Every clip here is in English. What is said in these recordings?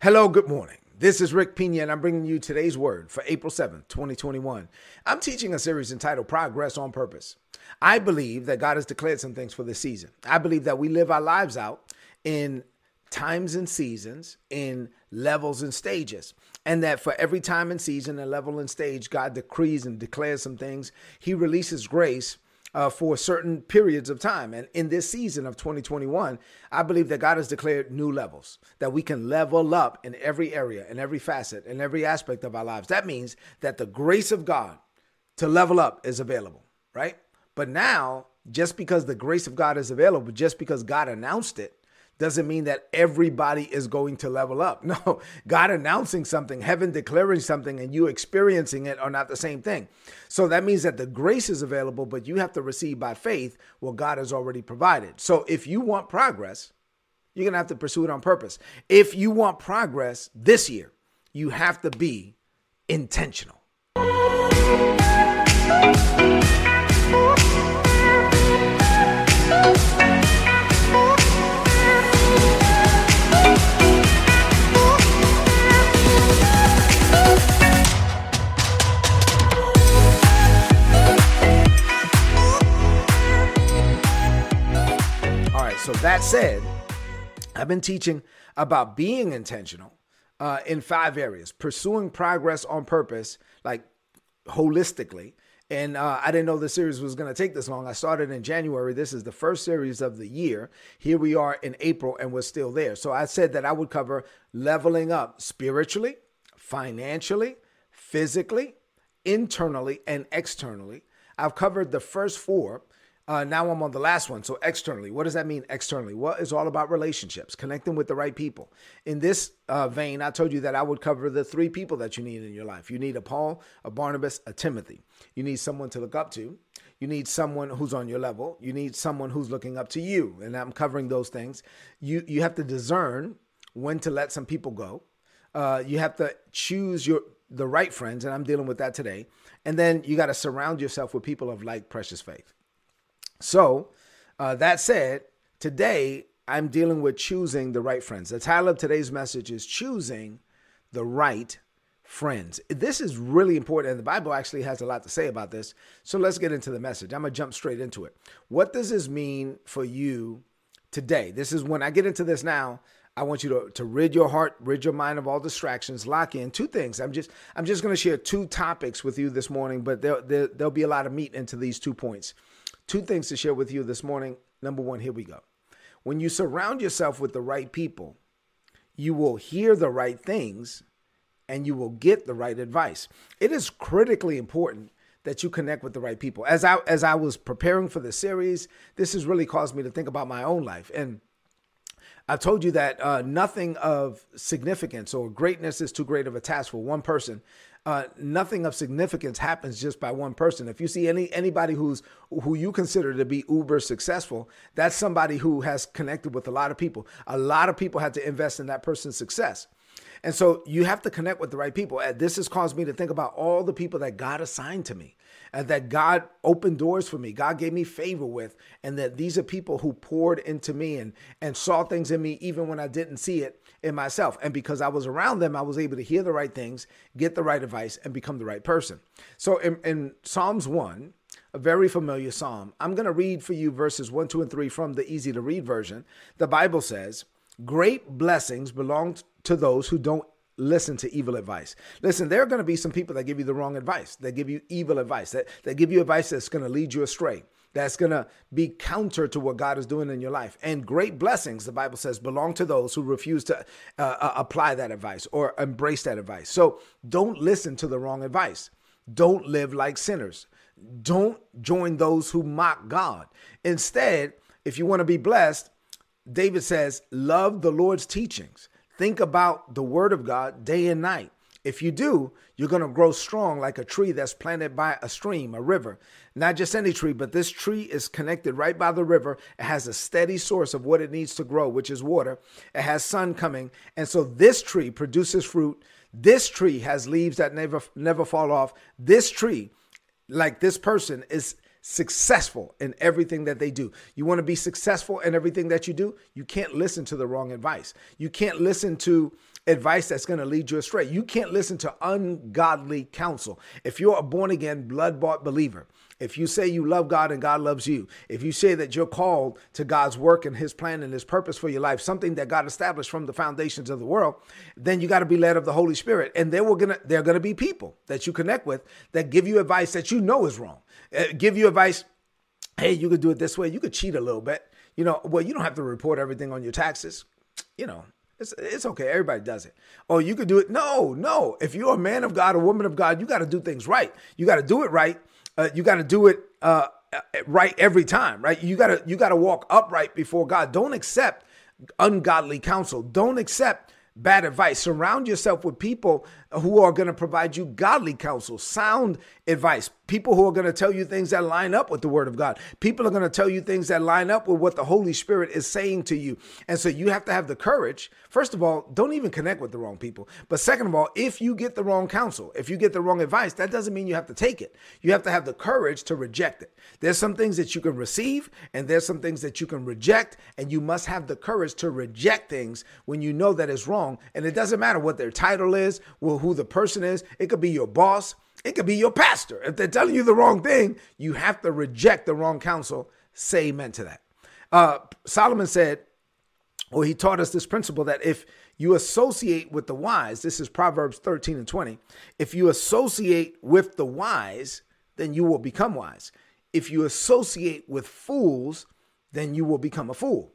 Hello, good morning. This is Rick Pina, and I'm bringing you today's word for April 7th, 2021. I'm teaching a series entitled Progress on Purpose. I believe that God has declared some things for this season. I believe that we live our lives out in times and seasons, in levels and stages. And that for every time and season and level and stage, God decrees and declares some things. He releases grace uh, for certain periods of time. And in this season of 2021, I believe that God has declared new levels, that we can level up in every area, in every facet, in every aspect of our lives. That means that the grace of God to level up is available, right? But now, just because the grace of God is available, just because God announced it, doesn't mean that everybody is going to level up. No, God announcing something, heaven declaring something, and you experiencing it are not the same thing. So that means that the grace is available, but you have to receive by faith what God has already provided. So if you want progress, you're going to have to pursue it on purpose. If you want progress this year, you have to be intentional. So, that said, I've been teaching about being intentional uh, in five areas pursuing progress on purpose, like holistically. And uh, I didn't know the series was going to take this long. I started in January. This is the first series of the year. Here we are in April, and we're still there. So I said that I would cover leveling up spiritually, financially, physically, internally, and externally. I've covered the first four. Uh, now I'm on the last one. So externally, what does that mean externally? Well, it's all about relationships, connecting with the right people. In this uh, vein, I told you that I would cover the three people that you need in your life. You need a Paul, a Barnabas, a Timothy. You need someone to look up to. You need someone who's on your level. You need someone who's looking up to you. And I'm covering those things. You you have to discern when to let some people go. Uh, you have to choose your the right friends, and I'm dealing with that today. And then you got to surround yourself with people of like precious faith. So, uh, that said, today I'm dealing with choosing the right friends. The title of today's message is Choosing the Right Friends. This is really important, and the Bible actually has a lot to say about this. So, let's get into the message. I'm going to jump straight into it. What does this mean for you today? This is when I get into this now. I want you to, to rid your heart, rid your mind of all distractions, lock in two things. I'm just I'm just going to share two topics with you this morning, but there, there, there'll be a lot of meat into these two points. Two things to share with you this morning. Number one, here we go. When you surround yourself with the right people, you will hear the right things and you will get the right advice. It is critically important that you connect with the right people. As I as I was preparing for the series, this has really caused me to think about my own life. And I've told you that uh, nothing of significance or greatness is too great of a task for one person uh, nothing of significance happens just by one person. If you see any anybody who's who you consider to be uber successful, that's somebody who has connected with a lot of people. A lot of people had to invest in that person's success. And so you have to connect with the right people. And this has caused me to think about all the people that God assigned to me and that God opened doors for me. God gave me favor with, and that these are people who poured into me and, and saw things in me even when I didn't see it in myself. And because I was around them, I was able to hear the right things, get the right advice, and become the right person. So in, in Psalms 1, a very familiar psalm, I'm going to read for you verses 1, 2, and 3 from the easy to read version. The Bible says, Great blessings belong to those who don't listen to evil advice. Listen, there are going to be some people that give you the wrong advice, that give you evil advice, that, that give you advice that's going to lead you astray, that's going to be counter to what God is doing in your life. And great blessings, the Bible says, belong to those who refuse to uh, uh, apply that advice or embrace that advice. So don't listen to the wrong advice. Don't live like sinners. Don't join those who mock God. Instead, if you want to be blessed, David says, love the Lord's teachings Think about the word of God day and night. If you do, you're going to grow strong like a tree that's planted by a stream, a river. Not just any tree, but this tree is connected right by the river. It has a steady source of what it needs to grow, which is water. It has sun coming. And so this tree produces fruit. This tree has leaves that never never fall off. This tree, like this person, is successful in everything that they do. You want to be successful in everything that you do? You can't listen to the wrong advice. You can't listen to advice that's going to lead you astray. You can't listen to ungodly counsel. If you're a born again, blood bought believer, if you say you love God and God loves you, if you say that you're called to God's work and his plan and his purpose for your life, something that God established from the foundations of the world, then you got to be led of the Holy Spirit. And there will gonna there are gonna be people that you connect with that give you advice that you know is wrong. Uh, give you advice, hey, you could do it this way, you could cheat a little bit. You know, well, you don't have to report everything on your taxes. You know, it's, it's okay. Everybody does it. Oh, you could do it. No, no. If you're a man of God, a woman of God, you got to do things right. You got to do it right uh, you got to do it uh, right every time, right? You got to you got to walk upright before God. Don't accept ungodly counsel. Don't accept bad advice. Surround yourself with people who are going to provide you godly counsel, sound advice, people who are going to tell you things that line up with the word of God. People are going to tell you things that line up with what the Holy Spirit is saying to you. And so you have to have the courage. First of all, don't even connect with the wrong people. But second of all, if you get the wrong counsel, if you get the wrong advice, that doesn't mean you have to take it. You have to have the courage to reject it. There's some things that you can receive and there's some things that you can reject. And you must have the courage to reject things when you know that it's wrong. And it doesn't matter what their title is, well, who the person is. It could be your boss. It could be your pastor. If they're telling you the wrong thing, you have to reject the wrong counsel. Say amen to that. Uh, Solomon said, or he taught us this principle that if you associate with the wise, this is Proverbs 13 and 20. If you associate with the wise, then you will become wise. If you associate with fools, then you will become a fool.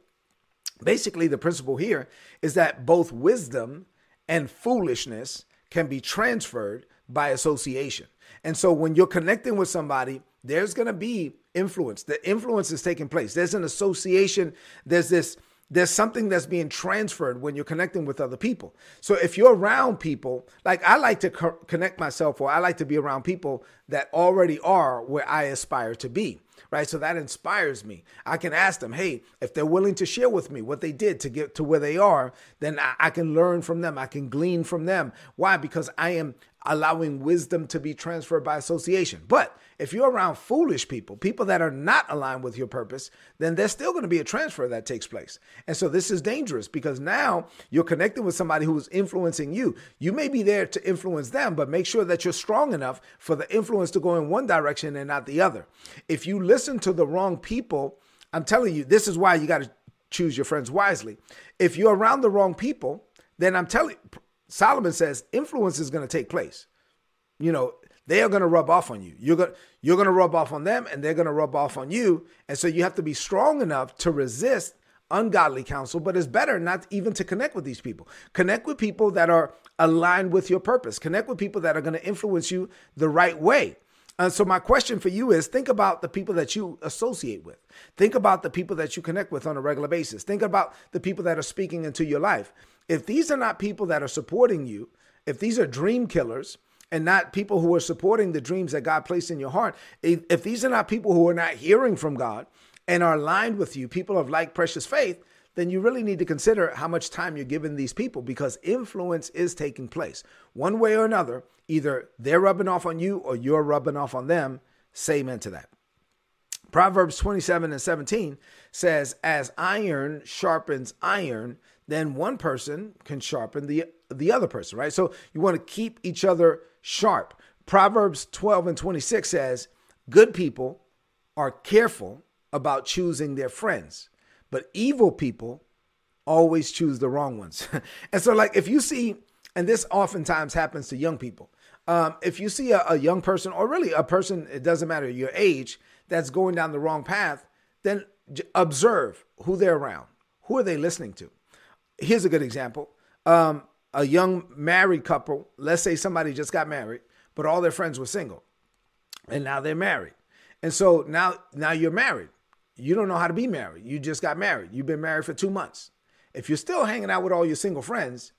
Basically, the principle here is that both wisdom and foolishness can be transferred by association. And so when you're connecting with somebody, there's going to be influence. The influence is taking place. There's an association. There's this there's something that's being transferred when you're connecting with other people. So if you're around people, like I like to co- connect myself or I like to be around people that already are where I aspire to be right? So that inspires me. I can ask them, hey, if they're willing to share with me what they did to get to where they are, then I, I can learn from them. I can glean from them. Why? Because I am allowing wisdom to be transferred by association. But if you're around foolish people, people that are not aligned with your purpose, then there's still going to be a transfer that takes place. And so this is dangerous because now you're connecting with somebody who's influencing you. You may be there to influence them, but make sure that you're strong enough for the influence to go in one direction and not the other. If you listen to the wrong people, I'm telling you, this is why you got to choose your friends wisely. If you're around the wrong people, then I'm telling Solomon says influence is going to take place. You know, they are going to rub off on you. You're going you're going to rub off on them and they're going to rub off on you. And so you have to be strong enough to resist ungodly counsel, but it's better not even to connect with these people. Connect with people that are aligned with your purpose. Connect with people that are going to influence you the right way. And so my question for you is think about the people that you associate with. Think about the people that you connect with on a regular basis. Think about the people that are speaking into your life. If these are not people that are supporting you, if these are dream killers, and not people who are supporting the dreams that God placed in your heart, if these are not people who are not hearing from God and are aligned with you, people of like precious faith, then you really need to consider how much time you're giving these people because influence is taking place. One way or another, either they're rubbing off on you or you're rubbing off on them. Say amen to that. Proverbs 27 and 17 says, As iron sharpens iron, then one person can sharpen the, the other person, right? So you want to keep each other sharp. Proverbs 12 and 26 says, Good people are careful about choosing their friends, but evil people always choose the wrong ones. and so, like, if you see, and this oftentimes happens to young people, um, if you see a, a young person, or really a person, it doesn't matter your age, that's going down the wrong path, then observe who they're around. Who are they listening to? Here's a good example. Um, a young married couple, let's say somebody just got married, but all their friends were single. And now they're married. And so now now you're married. You don't know how to be married. You just got married. You've been married for 2 months. If you're still hanging out with all your single friends,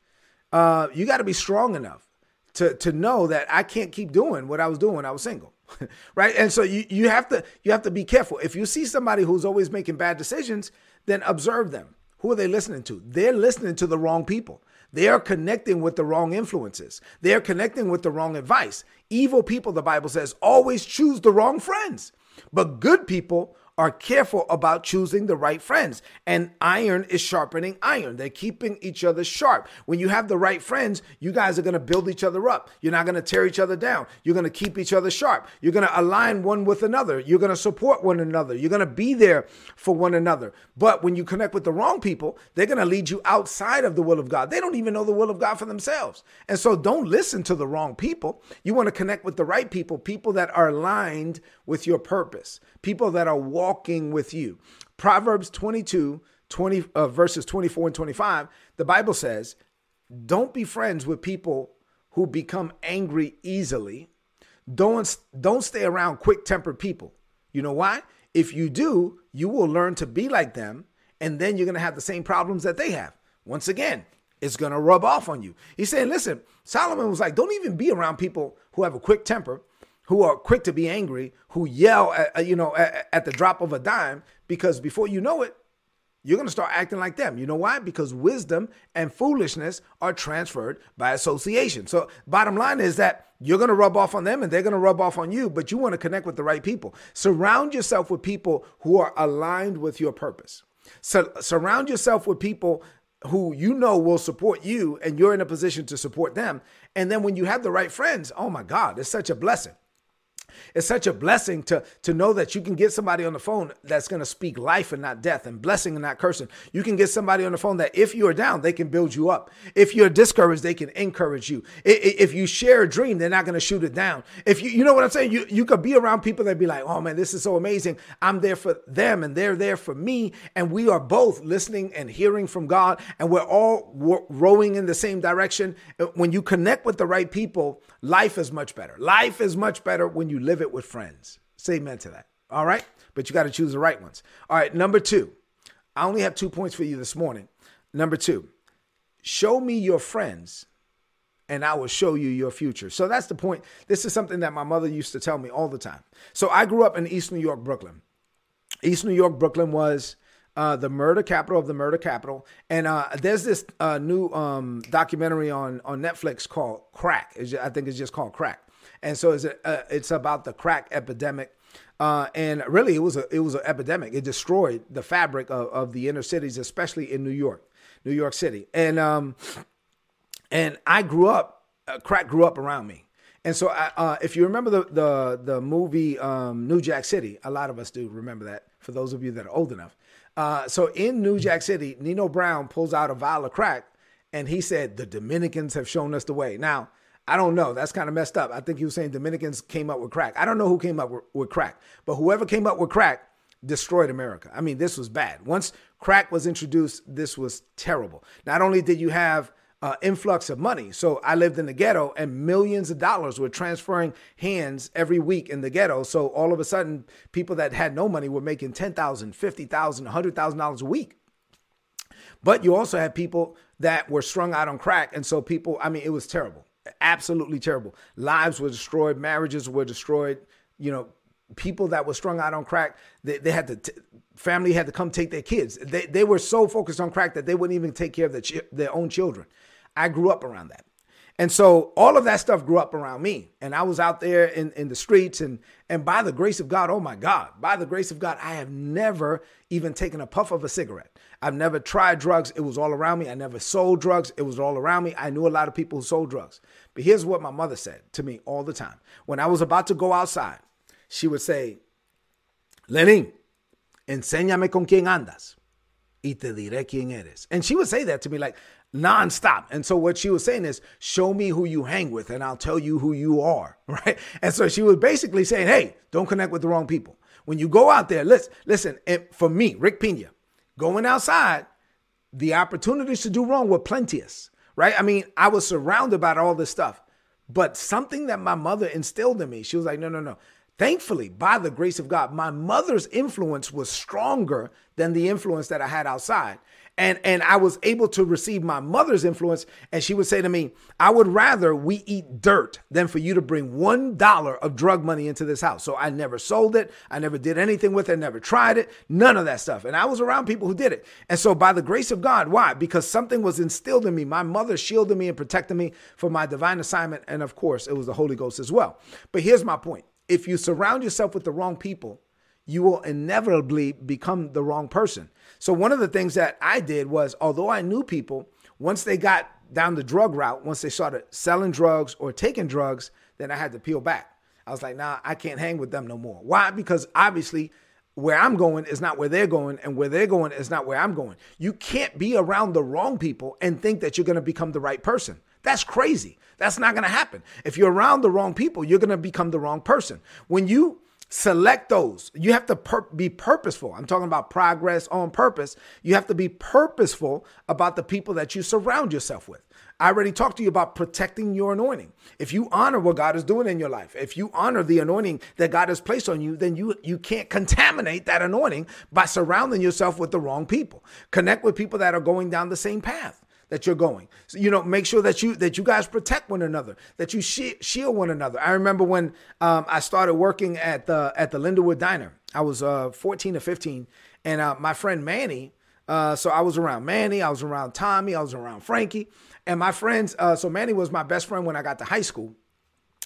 uh, you got to be strong enough to to know that I can't keep doing what I was doing when I was single. right? And so you you have to you have to be careful. If you see somebody who's always making bad decisions, then observe them. Who are they listening to? They're listening to the wrong people. They are connecting with the wrong influences. They are connecting with the wrong advice. Evil people, the Bible says, always choose the wrong friends. But good people are careful about choosing the right friends. And iron is sharpening iron. They're keeping each other sharp. When you have the right friends, you guys are going to build each other up. You're not going to tear each other down. You're going to keep each other sharp. You're going to align one with another. You're going to support one another. You're going to be there for one another. But when you connect with the wrong people, they're going to lead you outside of the will of God. They don't even know the will of God for themselves. And so don't listen to the wrong people. You want to connect with the right people, people that are aligned with your purpose, people that are walking with you. Proverbs 22, 20, uh, verses 24 and 25, the Bible says, Don't be friends with people who become angry easily. Don't, don't stay around quick tempered people. You know why? If you do, you will learn to be like them, and then you're going to have the same problems that they have. Once again, it's going to rub off on you. He's saying, listen, Solomon was like, don't even be around people who have a quick temper who are quick to be angry, who yell at, you know at, at the drop of a dime because before you know it, you're going to start acting like them. You know why? Because wisdom and foolishness are transferred by association. So, bottom line is that you're going to rub off on them and they're going to rub off on you, but you want to connect with the right people. Surround yourself with people who are aligned with your purpose. So, surround yourself with people who you know will support you and you're in a position to support them. And then when you have the right friends, oh my God, it's such a blessing. It's such a blessing to, to know that you can get somebody on the phone that's going to speak life and not death and blessing and not cursing. You can get somebody on the phone that if you are down, they can build you up. If you're discouraged, they can encourage you. If you share a dream, they're not going to shoot it down. If you, you know what I'm saying? You, you could be around people that be like, oh man, this is so amazing. I'm there for them and they're there for me. And we are both listening and hearing from God and we're all rowing in the same direction. When you connect with the right people, life is much better. Life is much better when you live it with friends. Say amen to that. All right? But you got to choose the right ones. All right, number two. I only have two points for you this morning. Number two, show me your friends and I will show you your future. So that's the point. This is something that my mother used to tell me all the time. So I grew up in East New York, Brooklyn. East New York, Brooklyn was uh, the murder capital of the murder capital. And uh, there's this uh, new um, documentary on on Netflix called Crack. Just, I think it's just called Crack and so it's a, uh, it's about the crack epidemic. Uh, and really, it was a it was an epidemic. It destroyed the fabric of, of the inner cities, especially in New York, New York City. And um, and I grew up, uh, crack grew up around me. And so, I, uh, if you remember the the the movie um, New Jack City, a lot of us do remember that. For those of you that are old enough, uh, so in New Jack City, Nino Brown pulls out a vial of crack, and he said, "The Dominicans have shown us the way." Now, I don't know. That's kind of messed up. I think he was saying Dominicans came up with crack. I don't know who came up with, crack, but whoever came up with crack destroyed America. I mean, this was bad. Once crack was introduced, this was terrible. Not only did you have uh, influx of money. So I lived in the ghetto and millions of dollars were transferring hands every week in the ghetto. So all of a sudden, people that had no money were making $10,000, $50,000, $100,000 a week. But you also had people that were strung out on crack. And so people, I mean, it was terrible absolutely terrible. Lives were destroyed, marriages were destroyed. You know, people that were strung out on crack, they, they had to, t- family had to come take their kids. They, they were so focused on crack that they wouldn't even take care of their, their own children. I grew up around that. And so all of that stuff grew up around me. And I was out there in, in the streets and and by the grace of God, oh my God, by the grace of God, I have never even taken a puff of a cigarette. I've never tried drugs. It was all around me. I never sold drugs. It was all around me. I knew a lot of people who sold drugs. But here's what my mother said to me all the time. When I was about to go outside, she would say, Lenin, enséñame con quién andas y te diré quién eres. And she would say that to me like, nonstop. And so what she was saying is, show me who you hang with and I'll tell you who you are. Right. And so she was basically saying, hey, don't connect with the wrong people. When you go out there, listen, listen, for me, Rick Pina, going outside, the opportunities to do wrong were plenteous. Right. I mean, I was surrounded by all this stuff. But something that my mother instilled in me, she was like, no, no, no. Thankfully, by the grace of God, my mother's influence was stronger than the influence that I had outside and and I was able to receive my mother's influence and she would say to me I would rather we eat dirt than for you to bring 1 dollar of drug money into this house. So I never sold it. I never did anything with it. Never tried it. None of that stuff. And I was around people who did it. And so by the grace of God why? Because something was instilled in me. My mother shielded me and protected me for my divine assignment. And of course it was the Holy Ghost as well. But here's my point. If you surround yourself with the wrong people you will inevitably become the wrong person. So, one of the things that I did was, although I knew people, once they got down the drug route, once they started selling drugs or taking drugs, then I had to peel back. I was like, nah, I can't hang with them no more. Why? Because obviously, where I'm going is not where they're going, and where they're going is not where I'm going. You can't be around the wrong people and think that you're going to become the right person. That's crazy. That's not going to happen. If you're around the wrong people, you're going to become the wrong person. When you select those, you have to pur- be purposeful. I'm talking about progress on purpose. You have to be purposeful about the people that you surround yourself with. I already talked to you about protecting your anointing. If you honor what God is doing in your life, if you honor the anointing that God has placed on you, then you you can't contaminate that anointing by surrounding yourself with the wrong people. Connect with people that are going down the same path that you're going. So, you know, make sure that you that you guys protect one another, that you shield one another. I remember when um, I started working at the at the Lindenwood Diner. I was uh, 14 or 15, and uh, my friend Manny. Uh, so I was around Manny, I was around Tommy, I was around Frankie, and my friends, uh, so Manny was my best friend when I got to high school.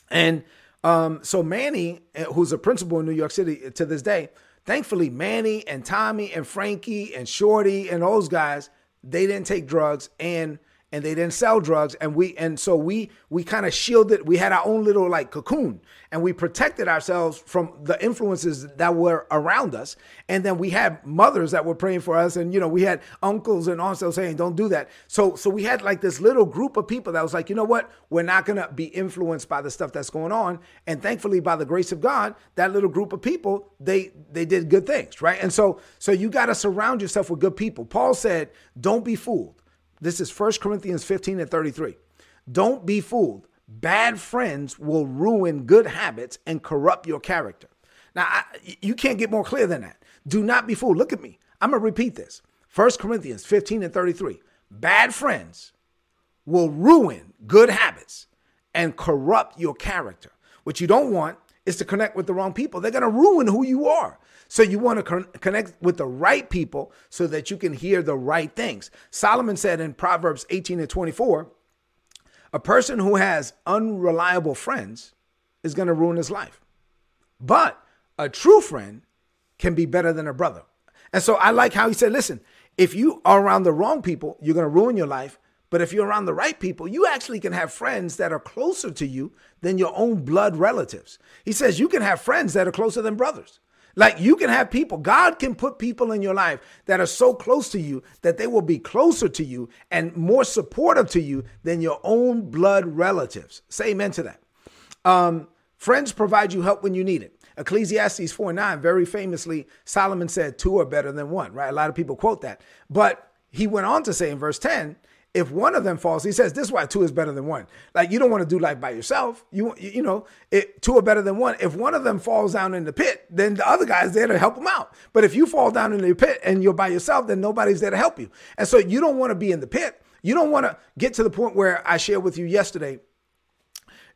And um, so Manny, eh, who's a principal in New York City to this day, thankfully, Manny and Tommy and Frankie and Shorty and those guys, they didn't take drugs and and they didn't sell drugs and we and so we we kind of shielded we had our own little like cocoon and we protected ourselves from the influences that were around us. And then we had mothers that were praying for us and you know we had uncles and aunts saying don't do that. So so we had like this little group of people that was like you know what? We're not going to be influenced by the stuff that's going on. And thankfully by the grace of god that little group of people they they did good things right? And so so you got to surround yourself with good people. Paul said don't be fooled this is 1 Corinthians 15 and 33. Don't be fooled. Bad friends will ruin good habits and corrupt your character. Now, I, you can't get more clear than that. Do not be fooled. Look at me. I'm going to repeat this 1 Corinthians 15 and 33. Bad friends will ruin good habits and corrupt your character. What you don't want is to connect with the wrong people. They're going to ruin who you are. So you want to con- connect with the right people so that you can hear the right things. Solomon said in Proverbs 18 and 24, a person who has unreliable friends is going to ruin his life. But a true friend can be better than a brother. And so I like how he said, listen, if you are around the wrong people, you're going to ruin your life. But if you're around the right people, you actually can have friends that are closer to you than your own blood relatives. He says you can have friends that are closer than brothers. Like you can have people, God can put people in your life that are so close to you that they will be closer to you and more supportive to you than your own blood relatives. Say amen to that. Um, friends provide you help when you need it. Ecclesiastes 4 9, very famously, Solomon said, Two are better than one, right? A lot of people quote that. But he went on to say in verse 10, if one of them falls, he says this is why two is better than one. Like you don't want to do life by yourself. You you know, it, two are better than one. If one of them falls down in the pit, then the other guy is there to help them out. But if you fall down in the pit and you're by yourself, then nobody's there to help you. And so you don't want to be in the pit. You don't want to get to the point where I shared with you yesterday.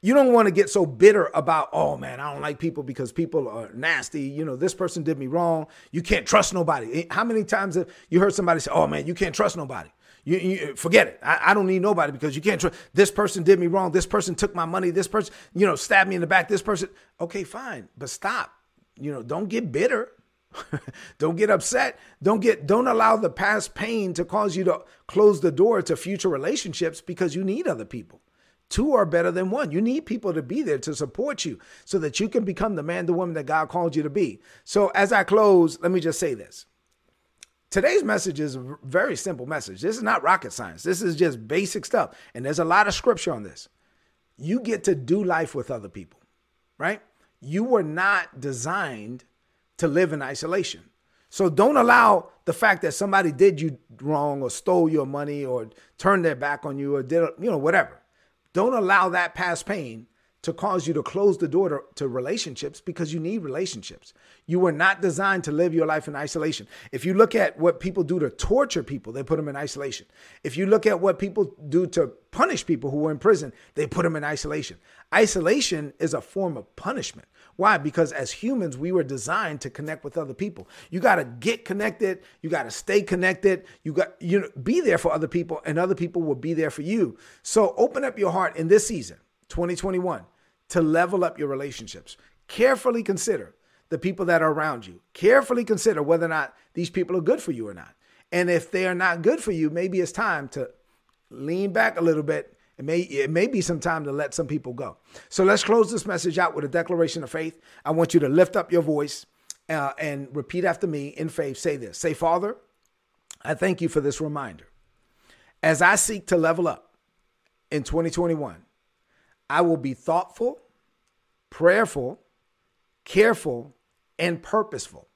You don't want to get so bitter about, oh man, I don't like people because people are nasty. You know, this person did me wrong. You can't trust nobody. How many times have you heard somebody say, oh man, you can't trust nobody? You, you forget it. I, I, don't need nobody because you can't trust. This person did me wrong. This person took my money. This person, you know, stabbed me in the back. This person. Okay, fine, but stop. You know, don't get bitter. don't get upset. Don't get. Don't allow the past pain to cause you to close the door to future relationships because you need other people. Two are better than one. You need people to be there to support you so that you can become the man, the woman that God called you to be. So, as I close, let me just say this Today's message is a very simple message. This is not rocket science. This is just basic stuff. And there's a lot of scripture on this. You get to do life with other people, right? You were not designed to live in isolation. So don't allow the fact that somebody did you wrong or stole your money or turned their back on you or did, you know, whatever. Don't allow that past pain to cause you to close the door to, to, relationships because you need relationships. You were not designed to live your life in isolation. If you look at what people do to torture people, they put them in isolation. If you look at what people do to punish people who were in prison, they put them in isolation. Isolation is a form of punishment. Why? Because as humans, we were designed to connect with other people. You got to get connected. You got to stay connected. You got you know be there for other people, and other people will be there for you. So open up your heart in this season, 2021 to level up your relationships. Carefully consider the people that are around you. Carefully consider whether or not these people are good for you or not. And if they are not good for you, maybe it's time to lean back a little bit. It may it may be some time to let some people go. So let's close this message out with a declaration of faith. I want you to lift up your voice uh, and repeat after me in faith. Say this. Say, Father, I thank you for this reminder. As I seek to level up in 2021, I will be thoughtful, prayerful, careful, and purposeful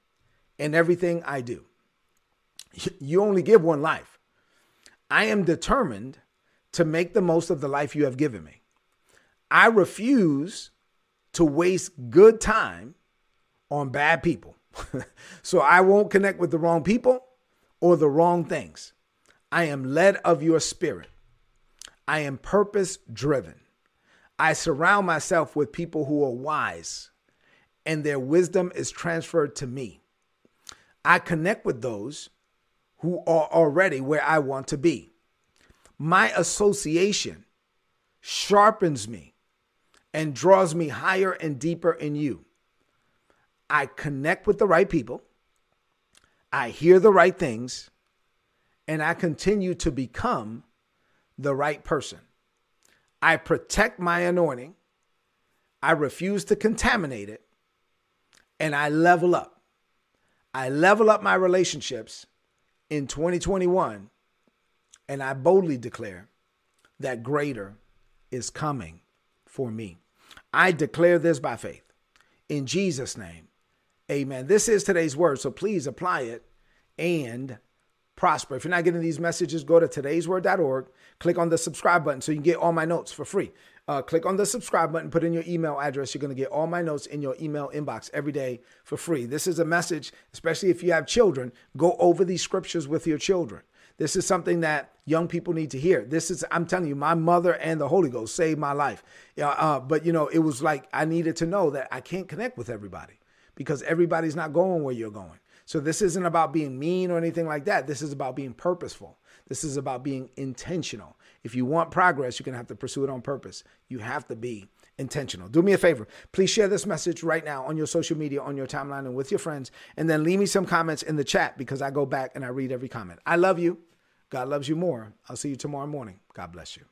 in everything I do. You only give one life. I am determined to make the most of the life you have given me. I refuse to waste good time on bad people. so I won't connect with the wrong people or the wrong things. I am led of your spirit. I am purpose driven. I surround myself with people who are wise and their wisdom is transferred to me. I connect with those who are already where I want to be. My association sharpens me and draws me higher and deeper in you. I connect with the right people, I hear the right things, and I continue to become the right person. I protect my anointing, I refuse to contaminate it, and I level up. I level up my relationships in 2021, and I boldly declare that greater is coming for me. I declare this by faith. In Jesus' name, amen. This is today's word, so please apply it and prosper. If you're not getting these messages, go to today'sword.org, click on the subscribe button so you can get all my notes for free. Uh, click on the subscribe button, put in your email address. You're going to get all my notes in your email inbox every day for free. This is a message, especially if you have children, go over these scriptures with your children. This is something that young people need to hear. This is, I'm telling you, my mother and the Holy Ghost saved my life. Uh, but, you know, it was like I needed to know that I can't connect with everybody because everybody's not going where you're going. So this isn't about being mean or anything like that. This is about being purposeful. This is about being intentional. If you want progress, you're going to have to pursue it on purpose. You have to be intentional. Do me a favor. Please share this message right now on your social media, on your timeline, and with your friends. And then leave me some comments in the chat because I go back and I read every comment. I love you. God loves you more. I'll see you tomorrow morning. God bless you.